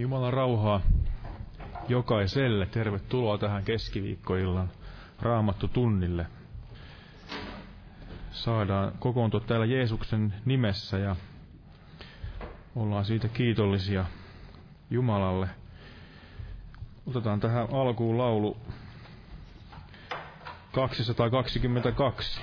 Jumalan rauhaa jokaiselle. Tervetuloa tähän keskiviikkoillan raamattu tunnille. Saadaan kokoontua täällä Jeesuksen nimessä ja ollaan siitä kiitollisia Jumalalle. Otetaan tähän alkuun laulu 222.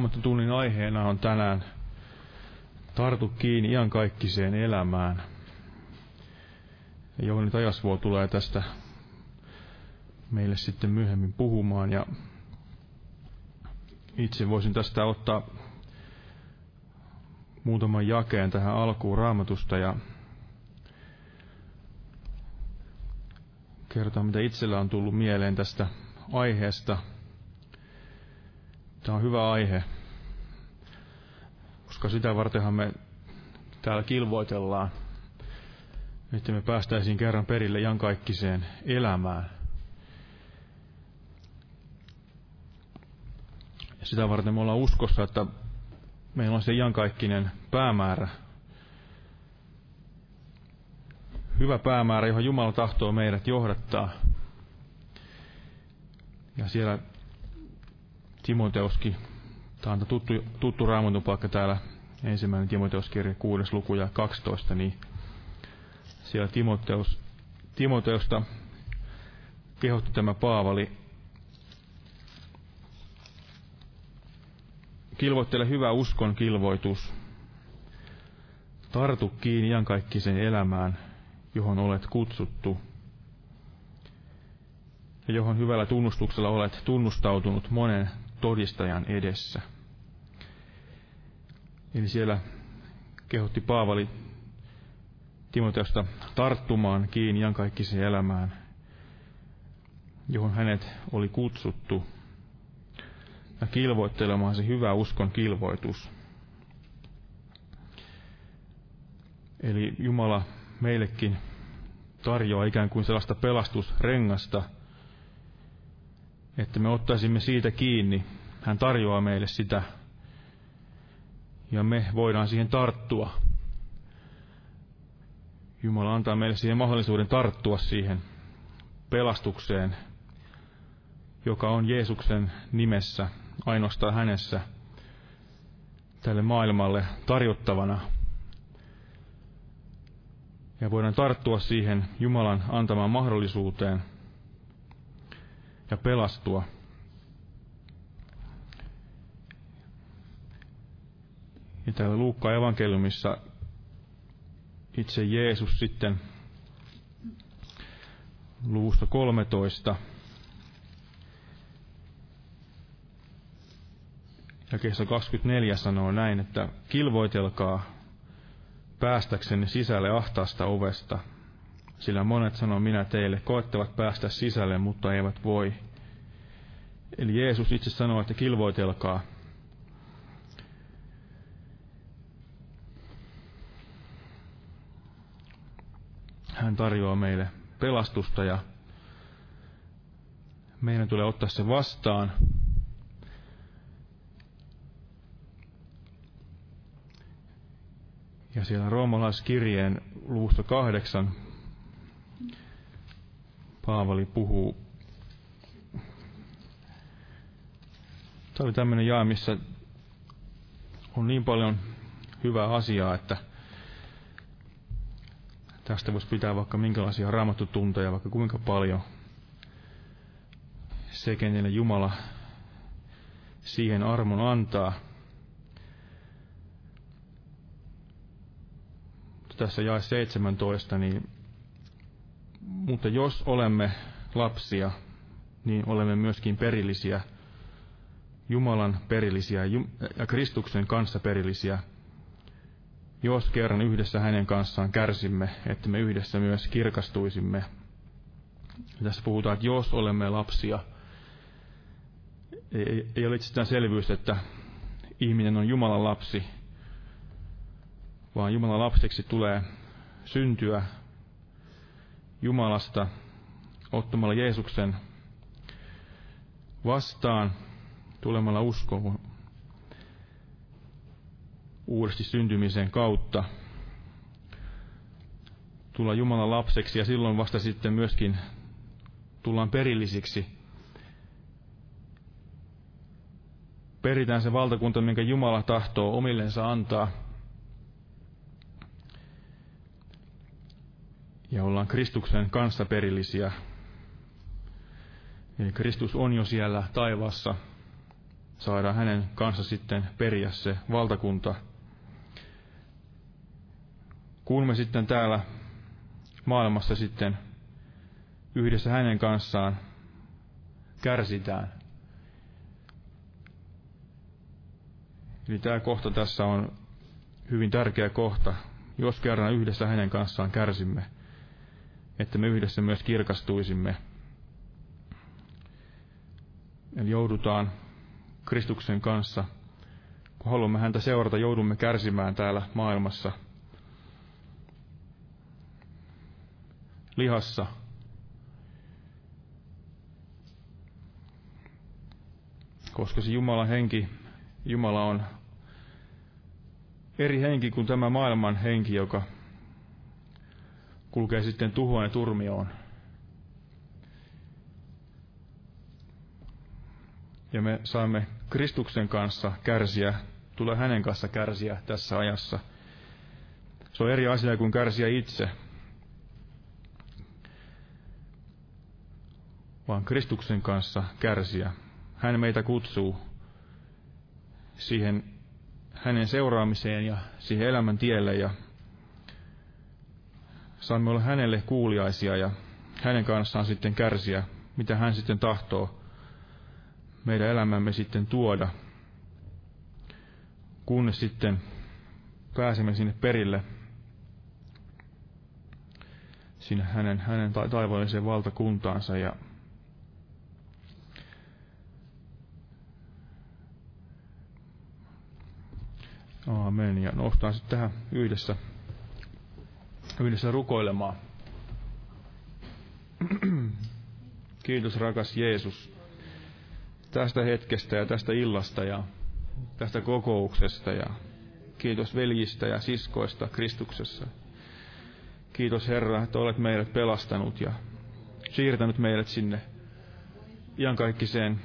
Raamattotunnin aiheena on tänään Tartu kiinni iankaikkiseen elämään. Jouni Tajasvuo tulee tästä meille sitten myöhemmin puhumaan ja itse voisin tästä ottaa muutaman jakeen tähän alkuun raamatusta ja kertoa, mitä itsellä on tullut mieleen tästä aiheesta – Tämä on hyvä aihe, koska sitä vartenhan me täällä kilvoitellaan, että me päästäisiin kerran perille jankaikkiseen elämään. Ja sitä varten me ollaan uskossa, että meillä on se jankaikkinen päämäärä. Hyvä päämäärä, johon Jumala tahtoo meidät johdattaa. Ja siellä Timoteoski, tämä on tuttu, tuttu raamatun paikka täällä, ensimmäinen Timoteuskirja, kuudes luku ja 12, niin siellä Timoteus, Timoteusta kehotti tämä Paavali. Kilvoittele hyvä uskon kilvoitus. Tartu kiinni iankaikkisen elämään, johon olet kutsuttu ja johon hyvällä tunnustuksella olet tunnustautunut monen todistajan edessä. Eli siellä kehotti Paavali Timoteosta tarttumaan kiinni iankaikkiseen elämään, johon hänet oli kutsuttu, ja kilvoittelemaan se hyvä uskon kilvoitus. Eli Jumala meillekin tarjoaa ikään kuin sellaista pelastusrengasta, että me ottaisimme siitä kiinni. Hän tarjoaa meille sitä, ja me voidaan siihen tarttua. Jumala antaa meille siihen mahdollisuuden tarttua siihen pelastukseen, joka on Jeesuksen nimessä, ainoastaan hänessä, tälle maailmalle tarjottavana. Ja voidaan tarttua siihen Jumalan antamaan mahdollisuuteen ja pelastua. Ja täällä Luukka evankeliumissa itse Jeesus sitten luvusta 13 ja kesä 24 sanoo näin, että kilvoitelkaa päästäksenne sisälle ahtaasta ovesta, sillä monet sanoo minä teille, koettavat päästä sisälle, mutta eivät voi. Eli Jeesus itse sanoo, että kilvoitelkaa. Hän tarjoaa meille pelastusta ja meidän tulee ottaa se vastaan. Ja siellä roomalaiskirjeen luvusta kahdeksan Paavali puhuu. Tämä oli tämmöinen jaa, missä on niin paljon hyvää asiaa, että tästä voisi pitää vaikka minkälaisia raamattutunteja, vaikka kuinka paljon. Se, kenelle Jumala siihen armon antaa. Tässä jae 17, niin mutta jos olemme lapsia, niin olemme myöskin perillisiä, Jumalan perillisiä ja Kristuksen kanssa perillisiä, jos kerran yhdessä hänen kanssaan kärsimme, että me yhdessä myös kirkastuisimme. Tässä puhutaan, että jos olemme lapsia, ei, ei ole selvyys, että ihminen on Jumalan lapsi, vaan Jumalan lapseksi tulee syntyä Jumalasta ottamalla Jeesuksen vastaan, tulemalla uskoon uudesti syntymisen kautta, tulla Jumalan lapseksi ja silloin vasta sitten myöskin tullaan perillisiksi. Peritään se valtakunta, minkä Jumala tahtoo omillensa antaa – ja ollaan Kristuksen kanssa perillisiä. Eli Kristus on jo siellä taivaassa. Saadaan hänen kanssa sitten periä se valtakunta. Kun me sitten täällä maailmassa sitten yhdessä hänen kanssaan kärsitään. Eli tämä kohta tässä on hyvin tärkeä kohta. Jos kerran yhdessä hänen kanssaan kärsimme, että me yhdessä myös kirkastuisimme. Eli joudutaan Kristuksen kanssa, kun haluamme häntä seurata, joudumme kärsimään täällä maailmassa lihassa. Koska se Jumalan henki, Jumala on eri henki kuin tämä maailman henki, joka kulkee sitten tuhoon ja turmioon. Ja me saamme Kristuksen kanssa kärsiä, tulee hänen kanssa kärsiä tässä ajassa. Se on eri asia kuin kärsiä itse. Vaan Kristuksen kanssa kärsiä. Hän meitä kutsuu siihen hänen seuraamiseen ja siihen elämän tielle ja saamme olla hänelle kuuliaisia ja hänen kanssaan sitten kärsiä, mitä hän sitten tahtoo meidän elämämme sitten tuoda, kunnes sitten pääsemme sinne perille, sinne hänen, hänen taivaalliseen valtakuntaansa ja Aamen. Ja noustaan sitten tähän yhdessä yhdessä rukoilemaan. Kiitos rakas Jeesus tästä hetkestä ja tästä illasta ja tästä kokouksesta ja kiitos veljistä ja siskoista Kristuksessa. Kiitos Herra, että olet meidät pelastanut ja siirtänyt meidät sinne iankaikkiseen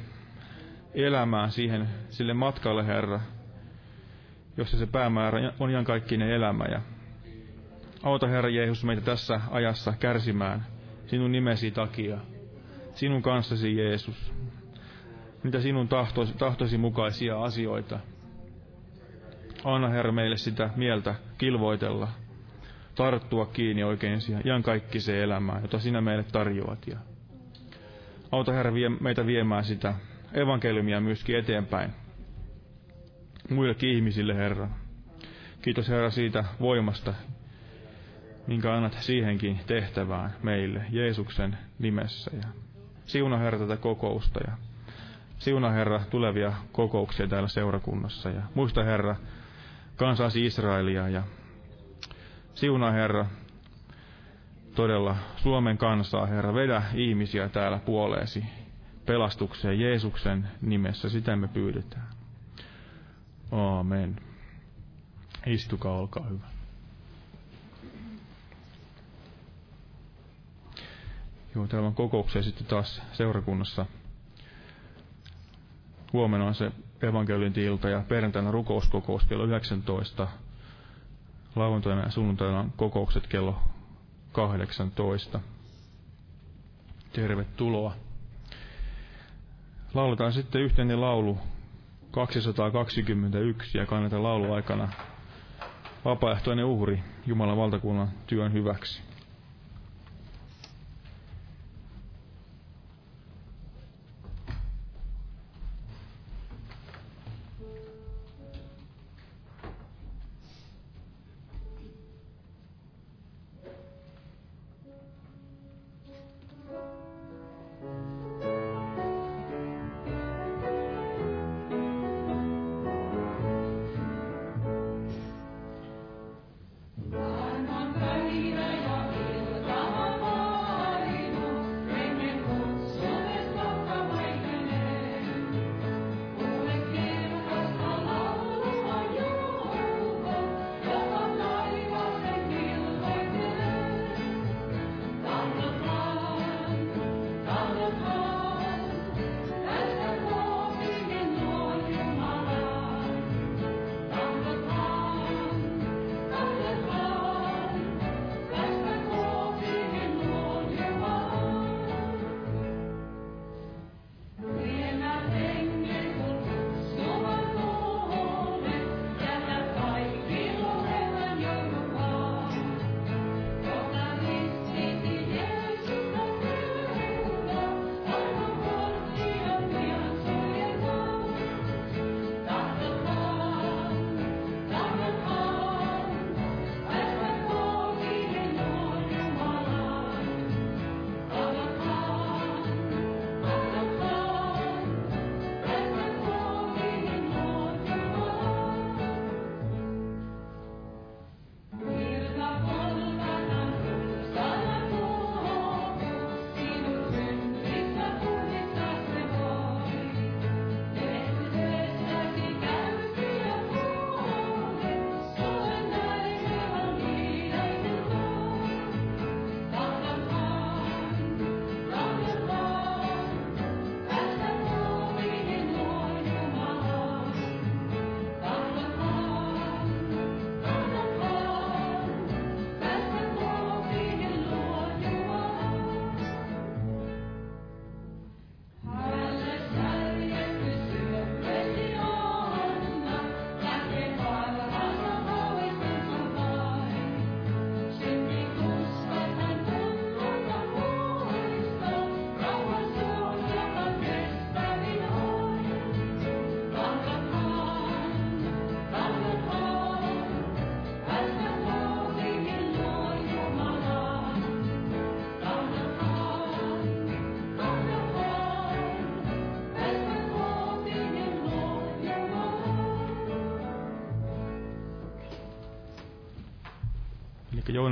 elämään siihen, sille matkalle, Herra, jossa se päämäärä on iankaikkinen elämä. Ja auta, Herra Jeesus, meitä tässä ajassa kärsimään sinun nimesi takia, sinun kanssasi, Jeesus, mitä sinun tahtoisi, tahtoisi mukaisia asioita. Anna, Herra, meille sitä mieltä kilvoitella, tarttua kiinni oikein ihan kaikki se elämää, jota sinä meille tarjoat. Ja auta, Herra, vie, meitä viemään sitä evankeliumia myöskin eteenpäin muillekin ihmisille, Herra. Kiitos, Herra, siitä voimasta, minkä annat siihenkin tehtävään meille Jeesuksen nimessä. Ja siuna, Herra, tätä kokousta ja siuna, Herra, tulevia kokouksia täällä seurakunnassa. Ja muista, Herra, kansasi Israelia ja siuna, Herra, todella Suomen kansaa, Herra, vedä ihmisiä täällä puoleesi pelastukseen Jeesuksen nimessä. Sitä me pyydetään. Aamen. Istukaa, olkaa hyvä. Joo, täällä on kokouksia sitten taas seurakunnassa. Huomenna on se evankeliointi-ilta ja perjantaina rukouskokous kello 19. Lauantaina ja sunnuntaina on kokoukset kello 18. Tervetuloa. Lauletaan sitten yhteinen laulu 221 ja kannetaan laulu aikana vapaaehtoinen uhri Jumalan valtakunnan työn hyväksi.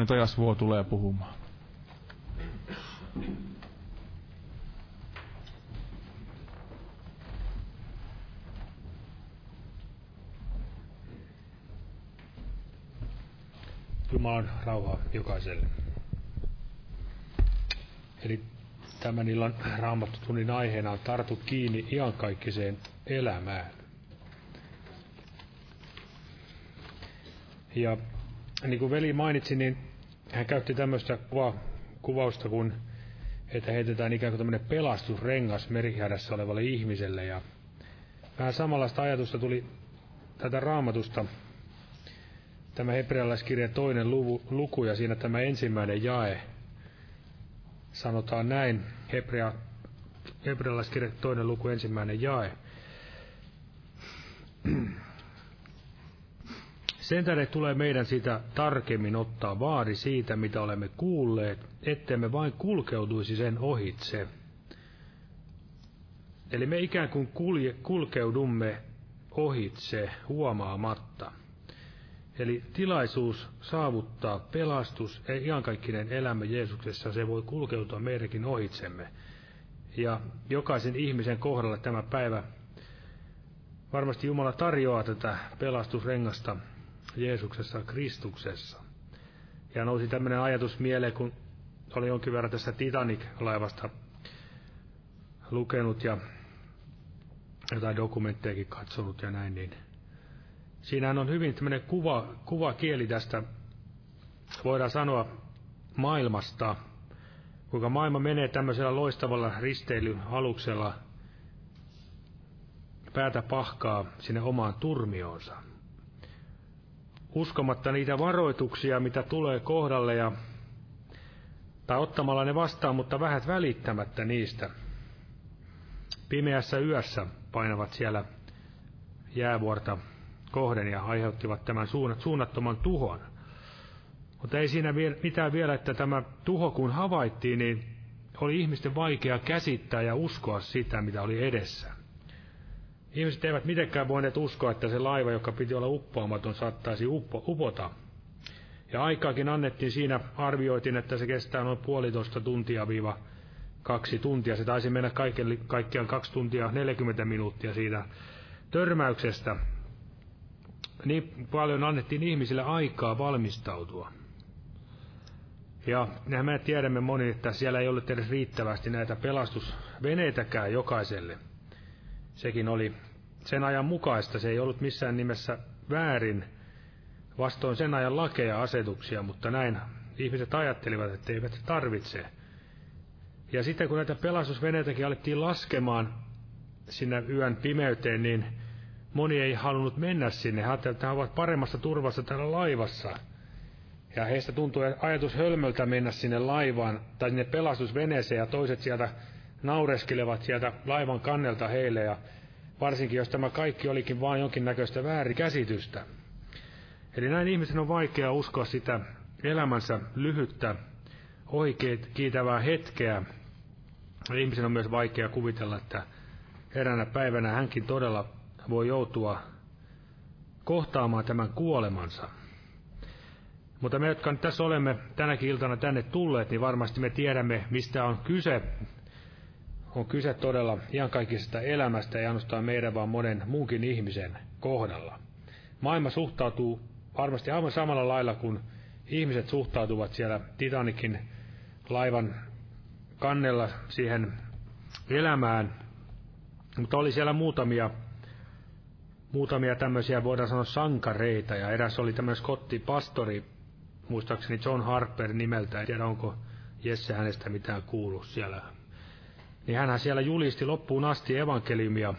Jouni Tajasvuo tulee puhumaan. Jumalan rauhaa jokaiselle. Eli tämän illan raamattotunnin aiheena on tartu kiinni iankaikkiseen elämään. Ja niin kuin veli mainitsi, niin hän käytti tämmöistä kuva, kuvausta, kun että heitetään ikään kuin tämmöinen pelastusrengas merihädässä olevalle ihmiselle. Ja vähän samanlaista ajatusta tuli tätä raamatusta, tämä hebrealaiskirjan toinen luvu, luku ja siinä tämä ensimmäinen jae. Sanotaan näin, Hebrea, hebrealaiskirjan toinen luku, ensimmäinen jae. Sen tähden tulee meidän sitä tarkemmin ottaa vaari siitä, mitä olemme kuulleet, ettemme vain kulkeutuisi sen ohitse. Eli me ikään kuin kulje, kulkeudumme ohitse huomaamatta. Eli tilaisuus saavuttaa pelastus ja iankaikkinen elämä Jeesuksessa, se voi kulkeutua meidänkin ohitsemme. Ja jokaisen ihmisen kohdalla tämä päivä varmasti Jumala tarjoaa tätä pelastusrengasta Jeesuksessa, Kristuksessa. Ja nousi tämmöinen ajatus mieleen, kun oli jonkin verran tästä Titanic-laivasta lukenut ja jotain dokumenttejakin katsonut ja näin, niin siinähän on hyvin tämmöinen kuva, kuva kieli tästä, voidaan sanoa, maailmasta, kuinka maailma menee tämmöisellä loistavalla risteilyaluksella päätä pahkaa sinne omaan turmioonsa uskomatta niitä varoituksia, mitä tulee kohdalle, ja, tai ottamalla ne vastaan, mutta vähät välittämättä niistä. Pimeässä yössä painavat siellä jäävuorta kohden ja aiheuttivat tämän suunnattoman tuhon. Mutta ei siinä mitään vielä, että tämä tuho kun havaittiin, niin oli ihmisten vaikea käsittää ja uskoa sitä, mitä oli edessä. Ihmiset eivät mitenkään voineet uskoa, että se laiva, joka piti olla uppoamaton, saattaisi uppo, upota. Ja aikaakin annettiin siinä, arvioitiin, että se kestää noin puolitoista tuntia viiva kaksi tuntia. Se taisi mennä kaikkiaan kaksi tuntia 40 minuuttia siitä törmäyksestä. Niin paljon annettiin ihmisille aikaa valmistautua. Ja me tiedämme moni, että siellä ei ollut edes riittävästi näitä pelastusveneitäkään jokaiselle – sekin oli sen ajan mukaista, se ei ollut missään nimessä väärin vastoin sen ajan lakeja ja asetuksia, mutta näin ihmiset ajattelivat, että eivät tarvitse. Ja sitten kun näitä pelastusveneitäkin alettiin laskemaan sinne yön pimeyteen, niin moni ei halunnut mennä sinne. He ajattelivat, että he ovat paremmassa turvassa täällä laivassa. Ja heistä tuntui ajatus hölmöltä mennä sinne laivaan tai sinne pelastusveneeseen ja toiset sieltä naureskelevat sieltä laivan kannelta heille ja varsinkin jos tämä kaikki olikin vain jonkinnäköistä väärikäsitystä. Eli näin ihmisen on vaikea uskoa sitä elämänsä lyhyttä, oikeit kiitävää hetkeä. Ihmisen on myös vaikea kuvitella, että eräänä päivänä hänkin todella voi joutua kohtaamaan tämän kuolemansa. Mutta me, jotka nyt tässä olemme tänäkin iltana tänne tulleet, niin varmasti me tiedämme, mistä on kyse on kyse todella iankaikkisesta elämästä, ei ainoastaan meidän, vaan monen muunkin ihmisen kohdalla. Maailma suhtautuu varmasti aivan samalla lailla kuin ihmiset suhtautuvat siellä Titanikin laivan kannella siihen elämään, mutta oli siellä muutamia, muutamia tämmöisiä, voidaan sanoa sankareita, ja eräs oli tämmöinen skotti pastori, muistaakseni John Harper nimeltä, en tiedä onko Jesse hänestä mitään kuullut siellä niin hän siellä julisti loppuun asti evankeliumia.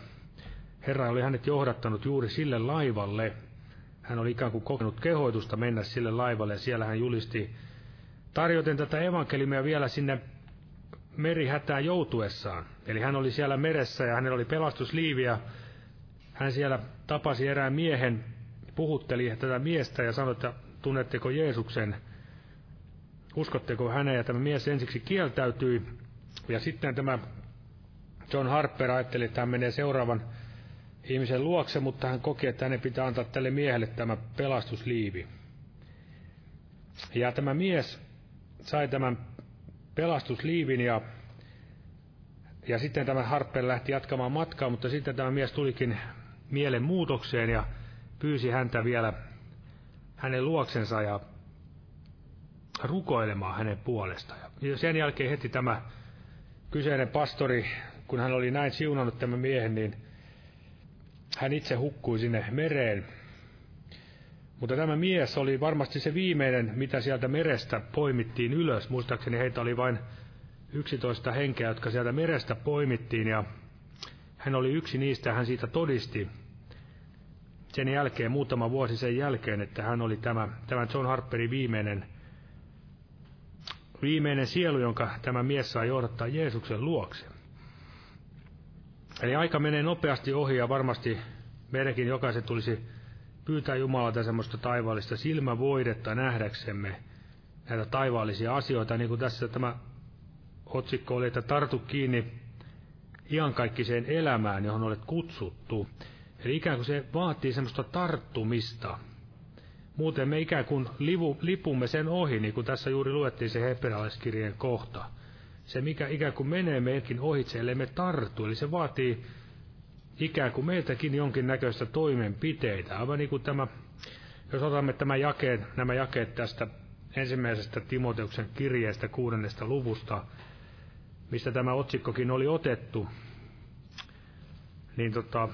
Herra oli hänet johdattanut juuri sille laivalle. Hän oli ikään kuin kokenut kehoitusta mennä sille laivalle ja siellä hän julisti tarjoten tätä evankeliumia vielä sinne merihätään joutuessaan. Eli hän oli siellä meressä ja hänellä oli pelastusliiviä. Hän siellä tapasi erään miehen, puhutteli tätä miestä ja sanoi, että tunnetteko Jeesuksen, uskotteko häneen, ja tämä mies ensiksi kieltäytyi, ja sitten tämä John Harper ajatteli, että hän menee seuraavan ihmisen luokse, mutta hän koki, että hänen pitää antaa tälle miehelle tämä pelastusliivi. Ja tämä mies sai tämän pelastusliivin ja, ja sitten tämä Harper lähti jatkamaan matkaa, mutta sitten tämä mies tulikin mielen muutokseen ja pyysi häntä vielä hänen luoksensa ja rukoilemaan hänen puolestaan. Ja sen jälkeen heti tämä kyseinen pastori, kun hän oli näin siunannut tämän miehen, niin hän itse hukkui sinne mereen. Mutta tämä mies oli varmasti se viimeinen, mitä sieltä merestä poimittiin ylös. Muistaakseni heitä oli vain 11 henkeä, jotka sieltä merestä poimittiin, ja hän oli yksi niistä, hän siitä todisti sen jälkeen, muutama vuosi sen jälkeen, että hän oli tämä, tämä John Harperin viimeinen, viimeinen sielu, jonka tämä mies saa johdattaa Jeesuksen luokse. Eli aika menee nopeasti ohi ja varmasti meidänkin jokaisen tulisi pyytää Jumalalta semmoista taivaallista silmävoidetta nähdäksemme näitä taivaallisia asioita, niin kuin tässä tämä otsikko oli, että tartu kiinni iankaikkiseen elämään, johon olet kutsuttu. Eli ikään kuin se vaatii semmoista tarttumista. Muuten me ikään kuin livu, lipumme sen ohi, niin kuin tässä juuri luettiin se hebrealaiskirjeen kohta. Se, mikä ikään kuin menee meidänkin ohitse, ellei me tarttu. Eli se vaatii ikään kuin meiltäkin jonkinnäköistä toimenpiteitä. Aivan niin kuin tämä, jos otamme tämä jakeen, nämä jakeet tästä ensimmäisestä Timoteuksen kirjeestä kuudennesta luvusta, mistä tämä otsikkokin oli otettu, niin tota,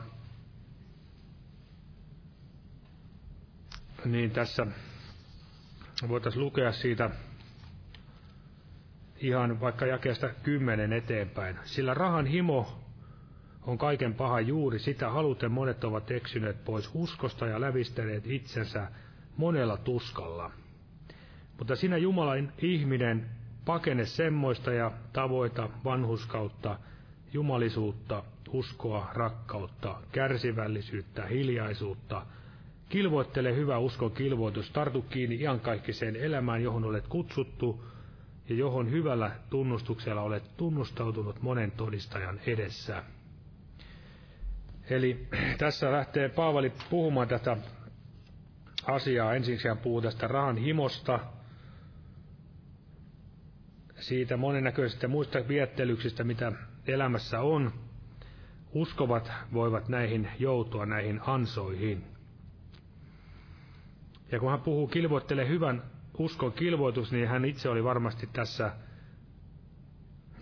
niin tässä voitaisiin lukea siitä ihan vaikka jakeesta kymmenen eteenpäin. Sillä rahan himo on kaiken paha juuri, sitä haluten monet ovat eksyneet pois uskosta ja lävistäneet itsensä monella tuskalla. Mutta sinä Jumalan ihminen pakene semmoista ja tavoita vanhuskautta, jumalisuutta, uskoa, rakkautta, kärsivällisyyttä, hiljaisuutta. Kilvoittele hyvä uskon kilvoitus, tartu kiinni iankaikkiseen elämään, johon olet kutsuttu ja johon hyvällä tunnustuksella olet tunnustautunut monen todistajan edessä. Eli tässä lähtee Paavali puhumaan tätä asiaa. Ensiksi hän puhuu tästä rahan himosta, siitä monennäköisistä muista viettelyksistä, mitä elämässä on. Uskovat voivat näihin joutua, näihin ansoihin. Ja kun hän puhuu kilvoittele hyvän uskon kilvoitus, niin hän itse oli varmasti tässä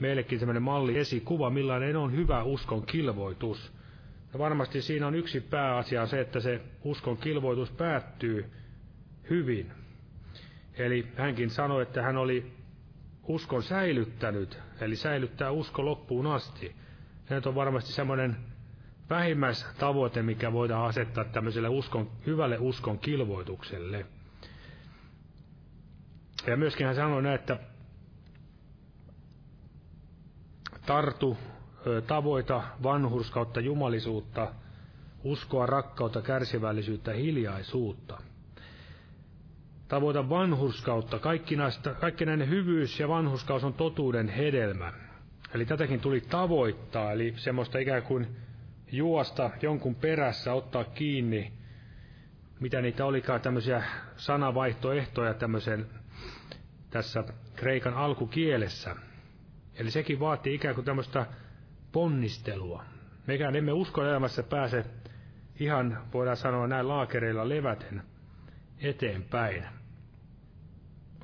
meillekin sellainen malli esikuva, millainen on hyvä uskon kilvoitus. Ja varmasti siinä on yksi pääasia se, että se uskon kilvoitus päättyy hyvin. Eli hänkin sanoi, että hän oli uskon säilyttänyt, eli säilyttää usko loppuun asti. Ja on varmasti semmoinen vähimmäistavoite, mikä voidaan asettaa tämmöiselle uskon, hyvälle uskon kilvoitukselle. Ja myöskin hän sanoi näin, että tartu tavoita vanhurskautta, jumalisuutta, uskoa, rakkautta, kärsivällisyyttä, hiljaisuutta. Tavoita vanhurskautta, kaikki, näistä, kaikki näiden hyvyys ja vanhurskaus on totuuden hedelmä. Eli tätäkin tuli tavoittaa, eli semmoista ikään kuin juosta jonkun perässä, ottaa kiinni, mitä niitä olikaan tämmöisiä sanavaihtoehtoja tämmöisen tässä kreikan alkukielessä. Eli sekin vaatii ikään kuin tämmöistä ponnistelua. Mekään emme uskon elämässä pääse ihan, voidaan sanoa näin laakereilla leväten eteenpäin.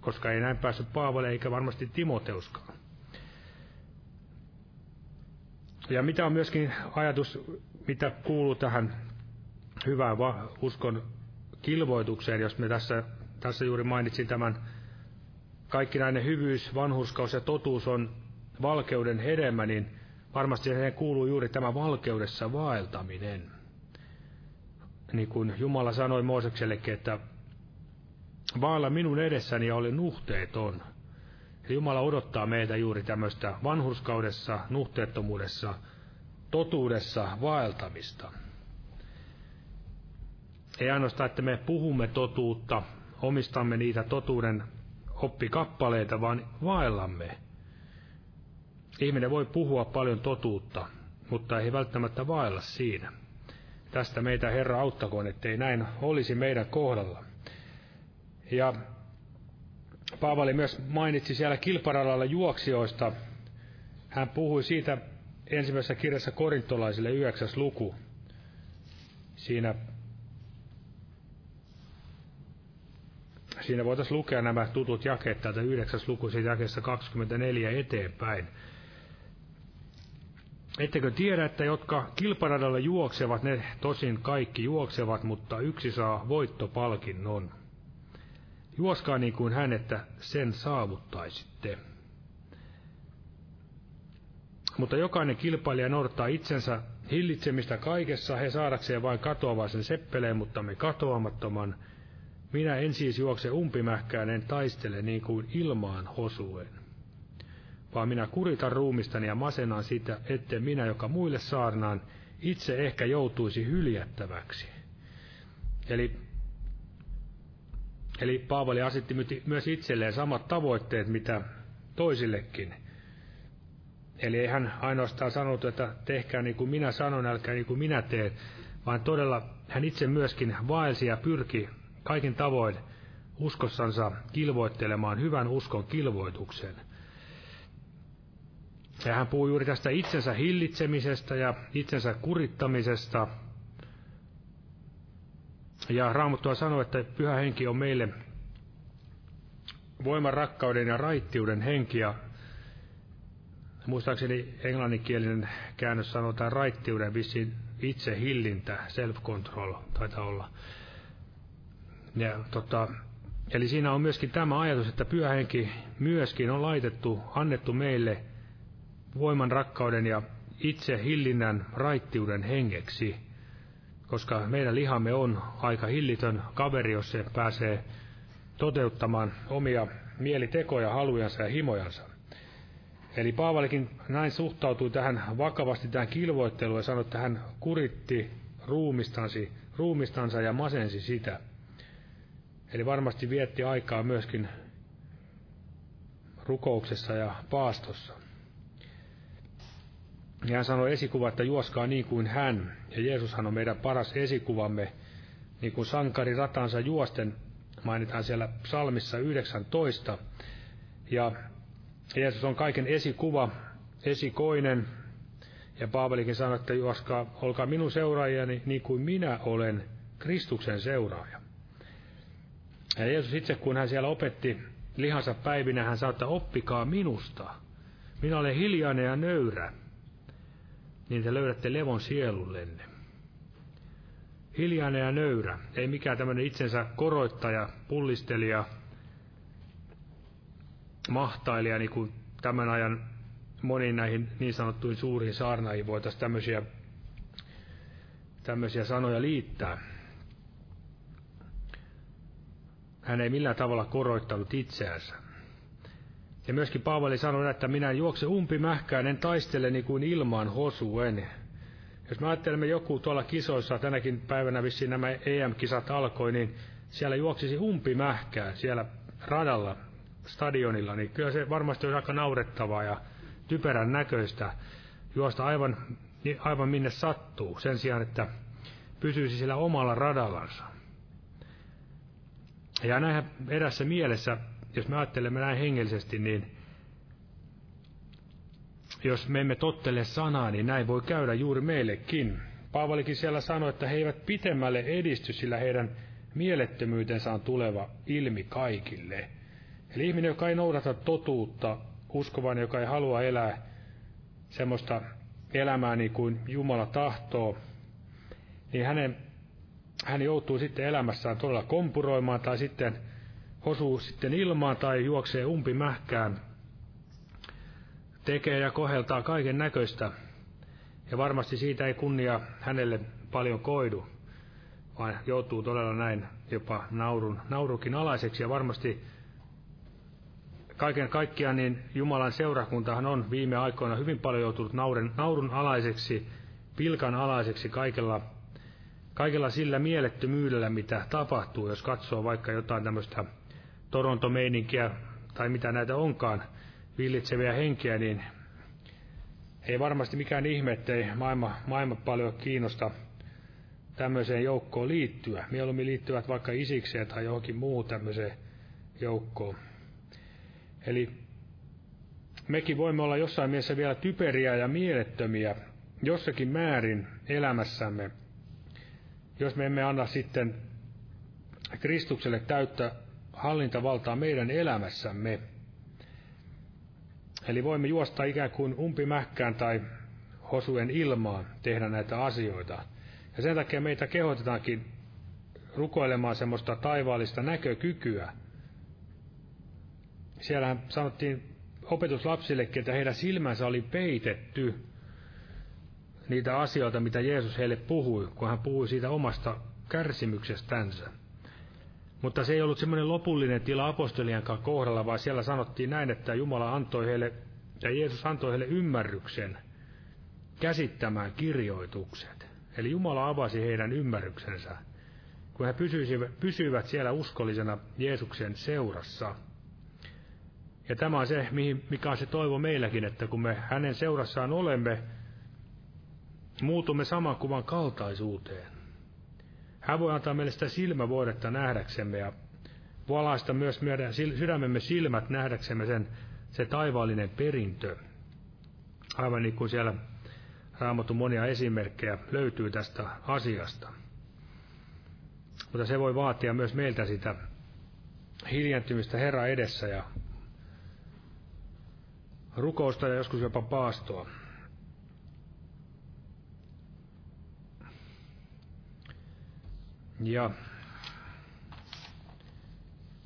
Koska ei näin päässyt Paavali eikä varmasti Timoteuskaan. Ja mitä on myöskin ajatus, mitä kuuluu tähän hyvään uskon kilvoitukseen, jos me tässä, tässä juuri mainitsin tämän kaikkinainen hyvyys, vanhuskaus ja totuus on valkeuden hedelmä, niin Varmasti siihen kuuluu juuri tämä valkeudessa vaeltaminen. Niin kuin Jumala sanoi Mooseksellekin, että vaalla minun edessäni ja oli nuhteeton. Ja Jumala odottaa meitä juuri tämmöistä vanhurskaudessa, nuhteettomuudessa, totuudessa vaeltamista. Ei ainoastaan, että me puhumme totuutta, omistamme niitä totuuden oppikappaleita, vaan vaellamme Ihminen voi puhua paljon totuutta, mutta ei välttämättä vaella siinä. Tästä meitä Herra auttakoon, ettei näin olisi meidän kohdalla. Ja Paavali myös mainitsi siellä kilparadalla juoksijoista. Hän puhui siitä ensimmäisessä kirjassa korintolaisille yhdeksäs luku. Siinä, siinä voitaisiin lukea nämä tutut jakeet täältä yhdeksäs luku, siitä jakeessa 24 eteenpäin. Ettekö tiedä, että jotka kilparadalla juoksevat, ne tosin kaikki juoksevat, mutta yksi saa voittopalkinnon. Juoskaa niin kuin hän, että sen saavuttaisitte. Mutta jokainen kilpailija noudattaa itsensä hillitsemistä kaikessa, he saadakseen vain katoavaisen seppeleen, mutta me katoamattoman. Minä en siis juokse umpimähkään, en taistele niin kuin ilmaan hosuen. Vaan minä kuritan ruumistani ja masenaan sitä, etten minä, joka muille saarnaan, itse ehkä joutuisi hyljättäväksi. Eli, eli Paavali asetti myös itselleen samat tavoitteet, mitä toisillekin – Eli ei hän ainoastaan sanonut, että tehkää niin kuin minä sanon, älkää niin kuin minä teen, vaan todella hän itse myöskin vaelsi ja pyrki kaikin tavoin uskossansa kilvoittelemaan hyvän uskon kilvoituksen. Ja hän puhuu juuri tästä itsensä hillitsemisestä ja itsensä kurittamisesta. Ja Raamattua sanoo, että pyhä henki on meille voiman, rakkauden ja raittiuden henki, ja Muistaakseni englanninkielinen käännös sanotaan raittiuden vissiin itse hillintä, self-control taitaa olla. Ja, tota, eli siinä on myöskin tämä ajatus, että pyhähenki myöskin on laitettu, annettu meille voiman, rakkauden ja itse hillinnän raittiuden hengeksi, koska meidän lihamme on aika hillitön kaveri, jos se pääsee toteuttamaan omia mielitekoja, halujansa ja himojansa. Eli Paavalikin näin suhtautui tähän vakavasti tähän kilvoitteluun ja sanoi, että hän kuritti ruumistansi, ruumistansa ja masensi sitä. Eli varmasti vietti aikaa myöskin rukouksessa ja paastossa. Ja hän sanoi esikuva, että juoskaa niin kuin hän. Ja Jeesushan on meidän paras esikuvamme, niin kuin sankari ratansa juosten, mainitaan siellä psalmissa 19. Ja Jeesus on kaiken esikuva, esikoinen, ja Paavalikin sanoi, että juoskaa, olkaa minun seuraajani niin kuin minä olen Kristuksen seuraaja. Ja Jeesus itse, kun hän siellä opetti lihansa päivinä, hän sanoi, että oppikaa minusta. Minä olen hiljainen ja nöyrä, niin te löydätte levon sielullenne. Hiljainen ja nöyrä, ei mikään tämmöinen itsensä koroittaja, pullistelija, mahtailija, niin kuin tämän ajan moniin näihin niin sanottuihin suuriin saarnaihin voitaisiin tämmöisiä, tämmöisiä sanoja liittää. Hän ei millään tavalla koroittanut itseänsä. Ja myöskin Paavali sanoi, että minä juokse umpimähkään, en taistele niin kuin ilmaan hosuen. Jos me ajattelemme joku tuolla kisoissa, tänäkin päivänä vissiin nämä EM-kisat alkoi, niin siellä juoksisi umpimähkään siellä radalla stadionilla, niin kyllä se varmasti olisi aika naurettavaa ja typerän näköistä juosta aivan, aivan minne sattuu, sen sijaan, että pysyisi sillä omalla radallansa. Ja näinhän erässä mielessä, jos me ajattelemme näin hengellisesti, niin jos me emme tottele sanaa, niin näin voi käydä juuri meillekin. Paavalikin siellä sanoi, että he eivät pitemmälle edisty, sillä heidän mielettömyytensä on tuleva ilmi kaikille. Eli ihminen, joka ei noudata totuutta, uskovan, joka ei halua elää semmoista elämää niin kuin Jumala tahtoo, niin hänen, hän joutuu sitten elämässään todella kompuroimaan tai sitten hosuu sitten ilmaan tai juoksee umpimähkään, tekee ja koheltaa kaiken näköistä. Ja varmasti siitä ei kunnia hänelle paljon koidu, vaan joutuu todella näin jopa naurun, naurukin alaiseksi ja varmasti kaiken kaikkiaan niin Jumalan seurakuntahan on viime aikoina hyvin paljon joutunut nauren, naurun alaiseksi, pilkan alaiseksi kaikella, kaikella sillä mielettömyydellä, mitä tapahtuu, jos katsoo vaikka jotain tämmöistä Toronto-meininkiä tai mitä näitä onkaan, villitseviä henkiä, niin ei varmasti mikään ihme, ettei maailma, maailma paljon kiinnosta tämmöiseen joukkoon liittyä. Mieluummin liittyvät vaikka isikseen tai johonkin muuhun tämmöiseen joukkoon. Eli mekin voimme olla jossain mielessä vielä typeriä ja mielettömiä jossakin määrin elämässämme, jos me emme anna sitten Kristukselle täyttä hallintavaltaa meidän elämässämme. Eli voimme juosta ikään kuin umpimähkään tai hosuen ilmaan tehdä näitä asioita. Ja sen takia meitä kehotetaankin rukoilemaan semmoista taivaallista näkökykyä. Siellähän sanottiin opetuslapsillekin, että heidän silmänsä oli peitetty niitä asioita, mitä Jeesus heille puhui, kun hän puhui siitä omasta kärsimyksestänsä. Mutta se ei ollut semmoinen lopullinen tila apostolien kohdalla, vaan siellä sanottiin näin, että Jumala antoi heille, ja Jeesus antoi heille ymmärryksen käsittämään kirjoitukset. Eli Jumala avasi heidän ymmärryksensä, kun he pysyivät, pysyivät siellä uskollisena Jeesuksen seurassa. Ja tämä on se, mikä on se toivo meilläkin, että kun me hänen seurassaan olemme, muutumme saman kuvan kaltaisuuteen. Hän voi antaa meille sitä silmävuodetta nähdäksemme ja valaista myös meidän sydämemme silmät nähdäksemme sen, se taivaallinen perintö. Aivan niin kuin siellä raamatun monia esimerkkejä löytyy tästä asiasta. Mutta se voi vaatia myös meiltä sitä hiljentymistä Herra edessä ja rukousta ja joskus jopa paastoa. Ja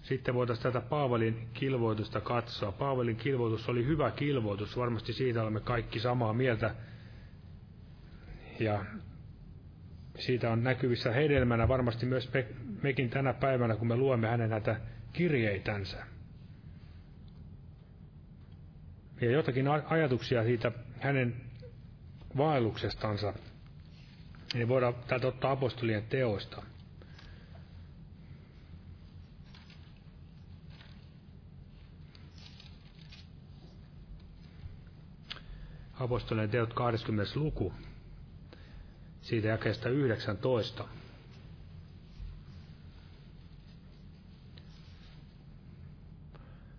sitten voitaisiin tätä Paavalin kilvoitusta katsoa. Paavalin kilvoitus oli hyvä kilvoitus, varmasti siitä olemme kaikki samaa mieltä. Ja siitä on näkyvissä hedelmänä varmasti myös me, mekin tänä päivänä, kun me luemme hänen näitä kirjeitänsä. Ja jotakin ajatuksia siitä hänen vaelluksestansa, niin voidaan täältä ottaa apostolien teoista. Apostolien teot 20. luku, siitä jakeesta 19.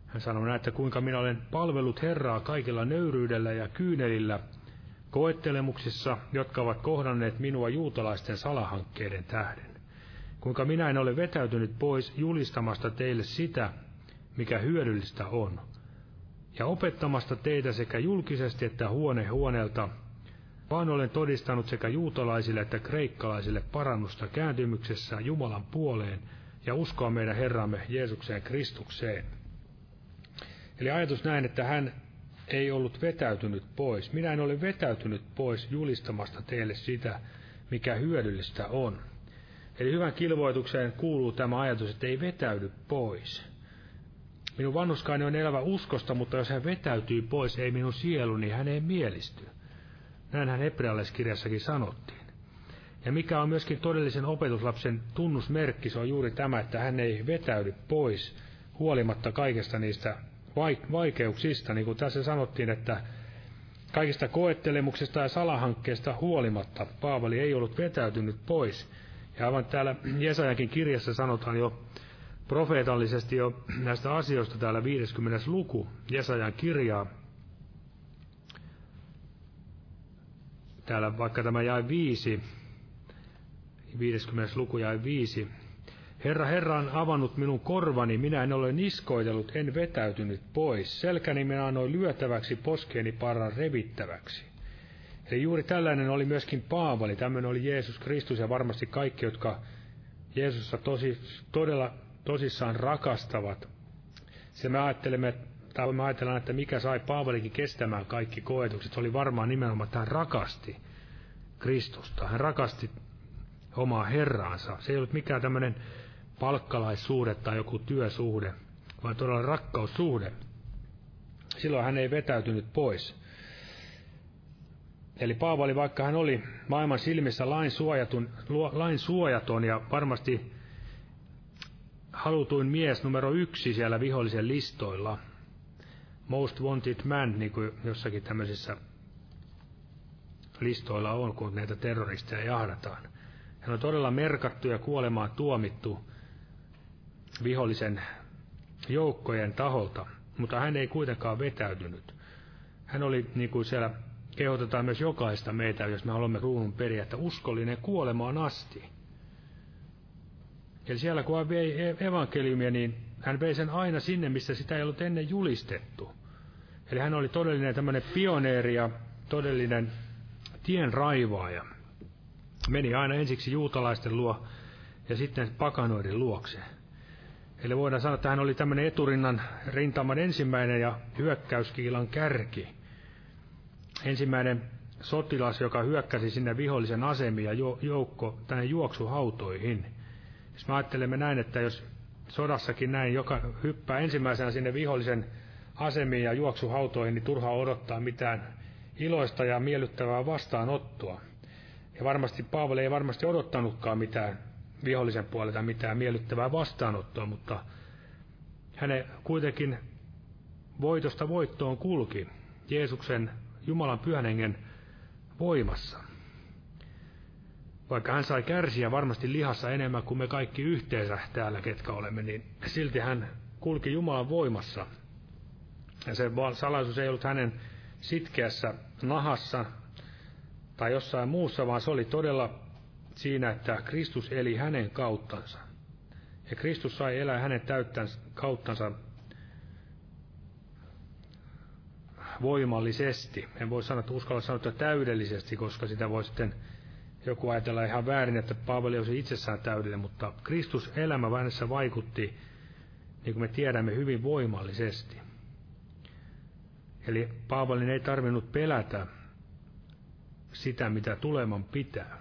Hän sanoi näin, että kuinka minä olen palvellut Herraa kaikilla nöyryydellä ja kyynelillä, koettelemuksissa, jotka ovat kohdanneet minua juutalaisten salahankkeiden tähden. Kuinka minä en ole vetäytynyt pois julistamasta teille sitä, mikä hyödyllistä on, ja opettamasta teitä sekä julkisesti että huone huoneelta, vaan olen todistanut sekä juutalaisille että kreikkalaisille parannusta kääntymyksessä Jumalan puoleen ja uskoa meidän Herramme Jeesukseen Kristukseen. Eli ajatus näin, että hän ei ollut vetäytynyt pois. Minä en ole vetäytynyt pois julistamasta teille sitä, mikä hyödyllistä on. Eli hyvän kilvoitukseen kuuluu tämä ajatus, että ei vetäydy pois. Minun vanhuskaini on elävä uskosta, mutta jos hän vetäytyy pois, ei minun sielu, niin hän ei mielisty. Näinhän hebrealaiskirjassakin sanottiin. Ja mikä on myöskin todellisen opetuslapsen tunnusmerkki, se on juuri tämä, että hän ei vetäydy pois huolimatta kaikesta niistä vaikeuksista, niin kuin tässä sanottiin, että kaikista koettelemuksista ja salahankkeesta huolimatta Paavali ei ollut vetäytynyt pois. Ja aivan täällä Jesajakin kirjassa sanotaan jo profeetallisesti jo näistä asioista täällä 50. luku Jesajan kirjaa. Täällä vaikka tämä jäi viisi, 50. luku jäi viisi. Herra, Herra on avannut minun korvani, minä en ole niskoitellut, en vetäytynyt pois. Selkäni minä annoin lyötäväksi, poskeeni parran revittäväksi. Eli juuri tällainen oli myöskin Paavali, tämmöinen oli Jeesus Kristus ja varmasti kaikki, jotka Jeesusta tosi, todella tosissaan rakastavat. Se me ajattelemme, tai me ajatellaan, että mikä sai Paavalikin kestämään kaikki koetukset. Se oli varmaan nimenomaan, että hän rakasti Kristusta. Hän rakasti omaa Herraansa. Se ei ollut mikään tämmöinen palkkalaissuhde tai joku työsuhde, vaan todella rakkaussuhde. Silloin hän ei vetäytynyt pois. Eli Paavali, vaikka hän oli maailman silmissä lain, lain suojaton ja varmasti halutuin mies numero yksi siellä vihollisen listoilla, most wanted man, niin kuin jossakin tämmöisissä listoilla on, kun näitä terroristeja jahdataan. Hän on todella merkattu ja kuolemaan tuomittu vihollisen joukkojen taholta. mutta hän ei kuitenkaan vetäytynyt. Hän oli, niin kuin siellä kehotetaan myös jokaista meitä, jos me haluamme kruunun periä, että uskollinen kuolemaan asti. Eli siellä kun hän vei e- evankeliumia, niin hän vei sen aina sinne, missä sitä ei ollut ennen julistettu. Eli hän oli todellinen tämmöinen pioneeri ja todellinen tien raivaaja. Meni aina ensiksi juutalaisten luo ja sitten pakanoiden luokse. Eli voidaan sanoa, että hän oli tämmöinen eturinnan rintaman ensimmäinen ja hyökkäyskiilan kärki. Ensimmäinen sotilas, joka hyökkäsi sinne vihollisen asemiin ja joukko tänne juoksuhautoihin. Jos me ajattelemme näin, että jos sodassakin näin, joka hyppää ensimmäisenä sinne vihollisen asemiin ja juoksuhautoihin, niin turhaa odottaa mitään iloista ja miellyttävää vastaanottoa. Ja varmasti Paavali ei varmasti odottanutkaan mitään vihollisen puolelta mitään miellyttävää vastaanottoa, mutta hänen kuitenkin voitosta voittoon kulki Jeesuksen Jumalan pyhän hengen voimassa. Vaikka hän sai kärsiä varmasti lihassa enemmän kuin me kaikki yhteensä täällä, ketkä olemme, niin silti hän kulki Jumalan voimassa. Ja se salaisuus ei ollut hänen sitkeässä nahassa tai jossain muussa, vaan se oli todella siinä, että Kristus eli hänen kauttansa. Ja Kristus sai elää hänen täyttänsä, kauttansa voimallisesti. En voi sanoa, että uskalla sanoa, että täydellisesti, koska sitä voi sitten joku ajatella ihan väärin, että Paavali olisi itsessään täydellinen, mutta Kristus elämä hänessä vaikutti, niin kuin me tiedämme, hyvin voimallisesti. Eli Paavalin ei tarvinnut pelätä sitä, mitä tuleman pitää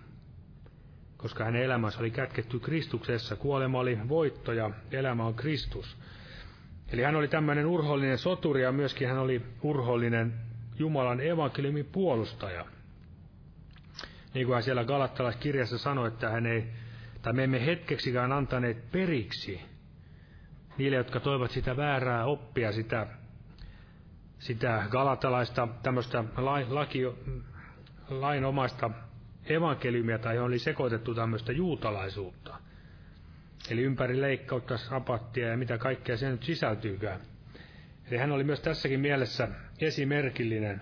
koska hänen elämänsä oli kätketty Kristuksessa. Kuolema oli voitto ja elämä on Kristus. Eli hän oli tämmöinen urhollinen soturi ja myöskin hän oli urhollinen Jumalan evankeliumin puolustaja. Niin kuin hän siellä Galattalaiskirjassa sanoi, että hän ei, tai me emme hetkeksikään antaneet periksi niille, jotka toivat sitä väärää oppia, sitä, sitä galatalaista tämmöistä laki, lainomaista evankeliumia tai oli sekoitettu tämmöistä juutalaisuutta. Eli ympäri leikkautta, sapattia ja mitä kaikkea se nyt sisältyykään. Eli hän oli myös tässäkin mielessä esimerkillinen,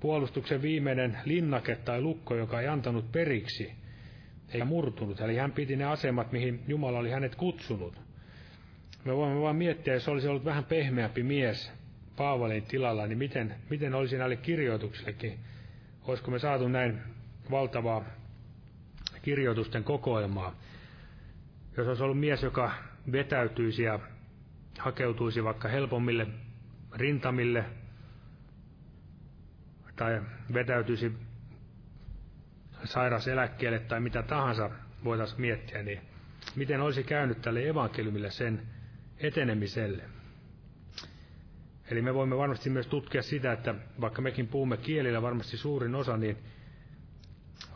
puolustuksen viimeinen linnake tai lukko, joka ei antanut periksi eikä murtunut. Eli hän piti ne asemat, mihin Jumala oli hänet kutsunut. Me voimme vain miettiä, jos olisi ollut vähän pehmeämpi mies Paavalin tilalla, niin miten, miten olisi näille kirjoituksillekin, olisiko me saatu näin valtavaa kirjoitusten kokoelmaa. Jos olisi ollut mies, joka vetäytyisi ja hakeutuisi vaikka helpommille rintamille tai vetäytyisi sairaseläkkeelle tai mitä tahansa voitaisiin miettiä, niin miten olisi käynyt tälle evankeliumille sen etenemiselle. Eli me voimme varmasti myös tutkia sitä, että vaikka mekin puhumme kielillä varmasti suurin osa, niin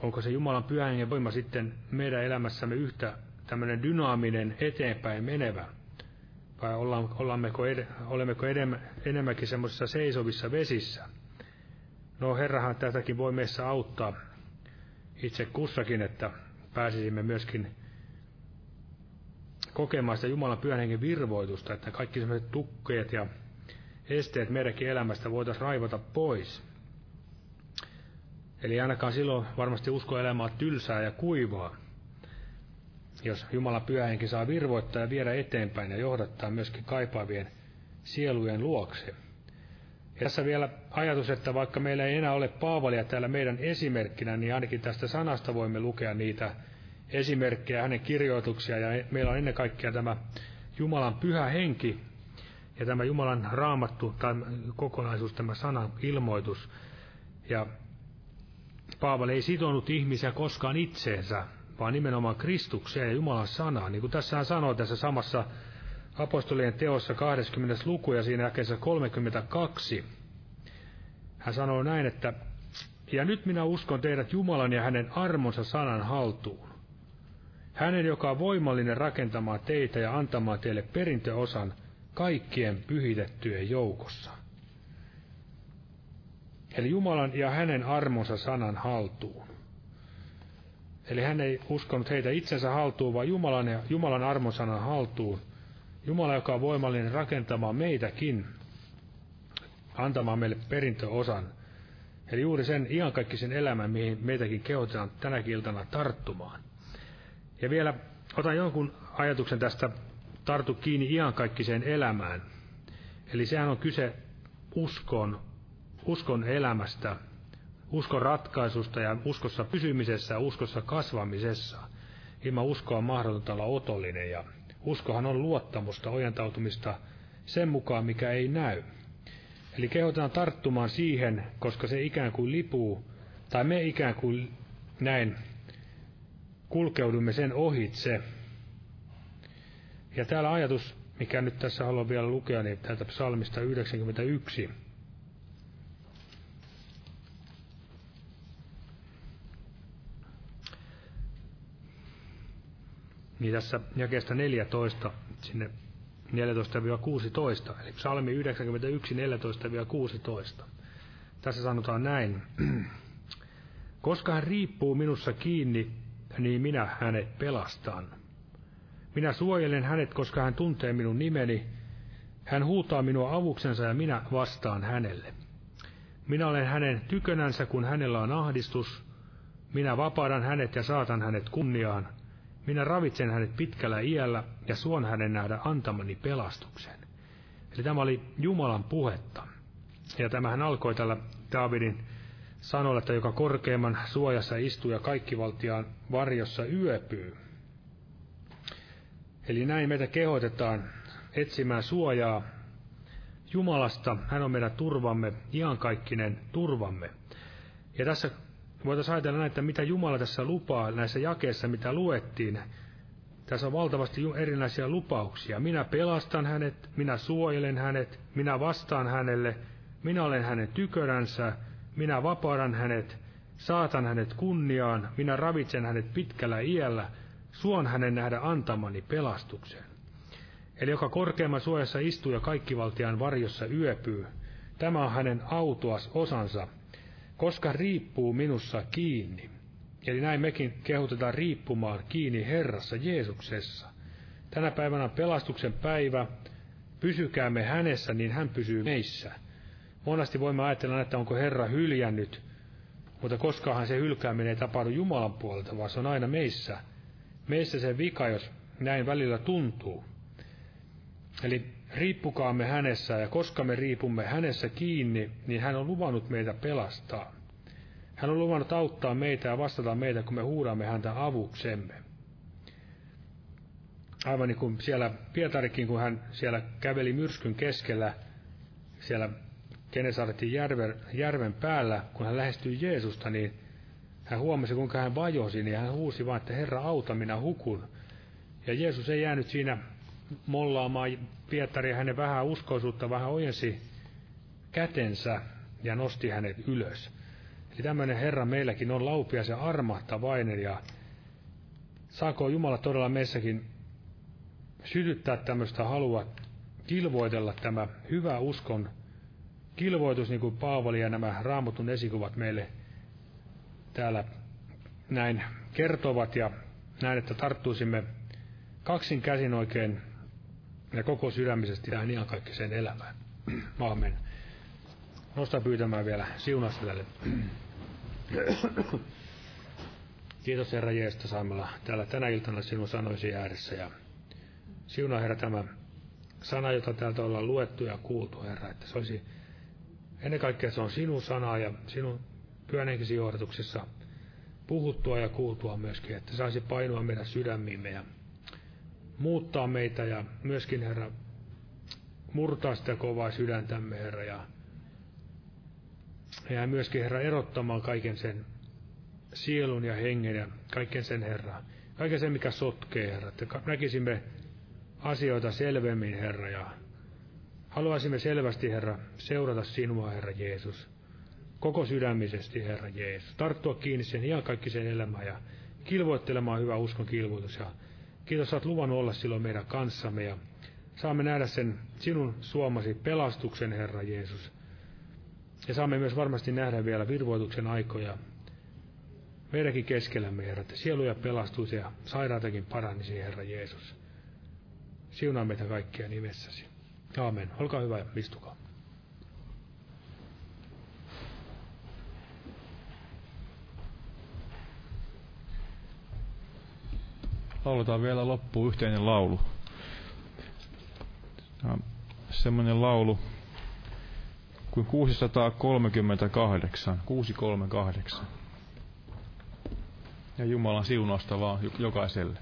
onko se Jumalan pyhän voima sitten meidän elämässämme yhtä tämmöinen dynaaminen, eteenpäin menevä? Vai ed, olemmeko edem, enemmänkin semmoisissa seisovissa vesissä? No Herrahan tätäkin voi meissä auttaa itse kussakin, että pääsisimme myöskin kokemaan sitä Jumalan pyhän hengen virvoitusta, että kaikki sellaiset tukkeet ja esteet meidänkin elämästä voitaisiin raivata pois. Eli ainakaan silloin varmasti uskoelämä on tylsää ja kuivaa, jos Jumalan pyhähenki saa virvoittaa ja viedä eteenpäin ja johdattaa myöskin kaipaavien sielujen luokse. Tässä vielä ajatus, että vaikka meillä ei enää ole Paavalia täällä meidän esimerkkinä, niin ainakin tästä sanasta voimme lukea niitä esimerkkejä, hänen kirjoituksia, ja meillä on ennen kaikkea tämä Jumalan pyhä henki, ja tämä Jumalan raamattu tai kokonaisuus, tämä sanan ilmoitus. Ja Paavali ei sitonut ihmisiä koskaan itseensä, vaan nimenomaan Kristukseen ja Jumalan sanaan. Niin kuin tässä hän sanoo tässä samassa apostolien teossa 20. luku ja siinä jakeessa 32. Hän sanoo näin, että ja nyt minä uskon teidät Jumalan ja hänen armonsa sanan haltuun. Hänen, joka on voimallinen rakentamaan teitä ja antamaan teille perintöosan kaikkien pyhitettyjen joukossa. Eli Jumalan ja hänen armonsa sanan haltuun. Eli hän ei uskonut heitä itsensä haltuun, vaan Jumalan ja Jumalan armon sanan haltuun. Jumala, joka on voimallinen rakentamaan meitäkin antamaan meille perintöosan. Eli juuri sen iankaikkisen elämän, mihin meitäkin kehotetaan tänäkin iltana tarttumaan. Ja vielä otan jonkun ajatuksen tästä tartu kiinni iankaikkiseen elämään. Eli sehän on kyse uskon, uskon elämästä, uskon ratkaisusta ja uskossa pysymisessä uskossa kasvamisessa. Ilman uskoa on mahdotonta olla otollinen ja uskohan on luottamusta, ojentautumista sen mukaan, mikä ei näy. Eli kehotetaan tarttumaan siihen, koska se ikään kuin lipuu, tai me ikään kuin näin kulkeudumme sen ohitse. Ja täällä ajatus, mikä nyt tässä haluan vielä lukea, niin täältä psalmista 91. Niin tässä jakeesta 14 sinne 14-16, eli psalmi 91, 14-16. Tässä sanotaan näin. Koska hän riippuu minussa kiinni, niin minä hänet pelastan. Minä suojelen hänet, koska hän tuntee minun nimeni. Hän huutaa minua avuksensa ja minä vastaan hänelle. Minä olen hänen tykönänsä, kun hänellä on ahdistus. Minä vapaudan hänet ja saatan hänet kunniaan. Minä ravitsen hänet pitkällä iällä ja suon hänen nähdä antamani pelastuksen. Eli tämä oli Jumalan puhetta. Ja tämähän alkoi tällä Daavidin sanoilla, että joka korkeimman suojassa istuu ja kaikkivaltiaan varjossa yöpyy. Eli näin meitä kehotetaan etsimään suojaa Jumalasta. Hän on meidän turvamme, iankaikkinen turvamme. Ja tässä voitaisiin ajatella näin, että mitä Jumala tässä lupaa näissä jakeissa, mitä luettiin. Tässä on valtavasti erinäisiä lupauksia. Minä pelastan hänet, minä suojelen hänet, minä vastaan hänelle, minä olen hänen tyköränsä, minä vapaudan hänet, saatan hänet kunniaan, minä ravitsen hänet pitkällä iällä, suon hänen nähdä antamani pelastuksen. Eli joka korkeamman suojassa istuu ja kaikkivaltiaan varjossa yöpyy, tämä on hänen autuas osansa, koska riippuu minussa kiinni. Eli näin mekin kehotetaan riippumaan kiinni Herrassa Jeesuksessa. Tänä päivänä on pelastuksen päivä, pysykäämme hänessä, niin hän pysyy meissä. Monasti voimme ajatella, että onko Herra hyljännyt, mutta koskahan se hylkääminen ei tapahdu Jumalan puolelta, vaan se on aina meissä. Meissä se vika, jos näin välillä tuntuu. Eli riippukaamme hänessä, ja koska me riipumme hänessä kiinni, niin hän on luvannut meitä pelastaa. Hän on luvannut auttaa meitä ja vastata meitä, kun me huudamme häntä avuksemme. Aivan niin kuin siellä Pietarikin, kun hän siellä käveli myrskyn keskellä, siellä Kenesaretin järven, järven päällä, kun hän lähestyi Jeesusta, niin hän huomasi, kuinka hän vajosi, niin hän huusi vain, että Herra, auta, minä hukun. Ja Jeesus ei jäänyt siinä mollaamaan Pietaria hänen vähän uskoisuutta, vähän ojensi kätensä ja nosti hänet ylös. Eli tämmöinen Herra meilläkin on laupias ja armahtavainen ja saako Jumala todella meissäkin sytyttää tämmöistä halua kilvoitella tämä hyvä uskon kilvoitus, niin kuin Paavali ja nämä raamutun esikuvat meille täällä näin kertovat ja näin, että tarttuisimme kaksin käsin oikein ja koko sydämisesti tähän iankaikkiseen elämään. Aamen. Nosta pyytämään vielä siunasta tälle. Kiitos Herra Jeesusta saamalla täällä tänä iltana sinun sanoisi ääressä ja siunaa Herra tämä sana, jota täältä ollaan luettu ja kuultu Herra, että se olisi ennen kaikkea se on sinun sana ja sinun pyönenkisi johdatuksessa puhuttua ja kuultua myöskin, että saisi painoa meidän sydämiimme ja muuttaa meitä ja myöskin, Herra, murtaa sitä kovaa sydäntämme, Herra, ja, ja myöskin, Herra, erottamaan kaiken sen sielun ja hengen ja kaiken sen, Herra, kaiken sen, mikä sotkee, Herra, että näkisimme asioita selvemmin, Herra, ja haluaisimme selvästi, Herra, seurata sinua, Herra Jeesus, koko sydämisesti, Herra Jeesus, tarttua kiinni sen ihan kaikki sen elämään ja kilvoittelemaan hyvä uskon kilvoitus ja Kiitos, olet luvannut olla silloin meidän kanssamme ja saamme nähdä sen sinun suomasi pelastuksen, Herra Jeesus. Ja saamme myös varmasti nähdä vielä virvoituksen aikoja meidänkin keskellämme, Herra, että sieluja pelastuisi ja sairaatakin parannisi, Herra Jeesus. Siunaa meitä kaikkia nimessäsi. Aamen. Olkaa hyvä ja istukaa. Lauletaan vielä loppuun yhteinen laulu. Semmoinen laulu kuin 638, 638. Ja Jumalan siunausta vaan jokaiselle.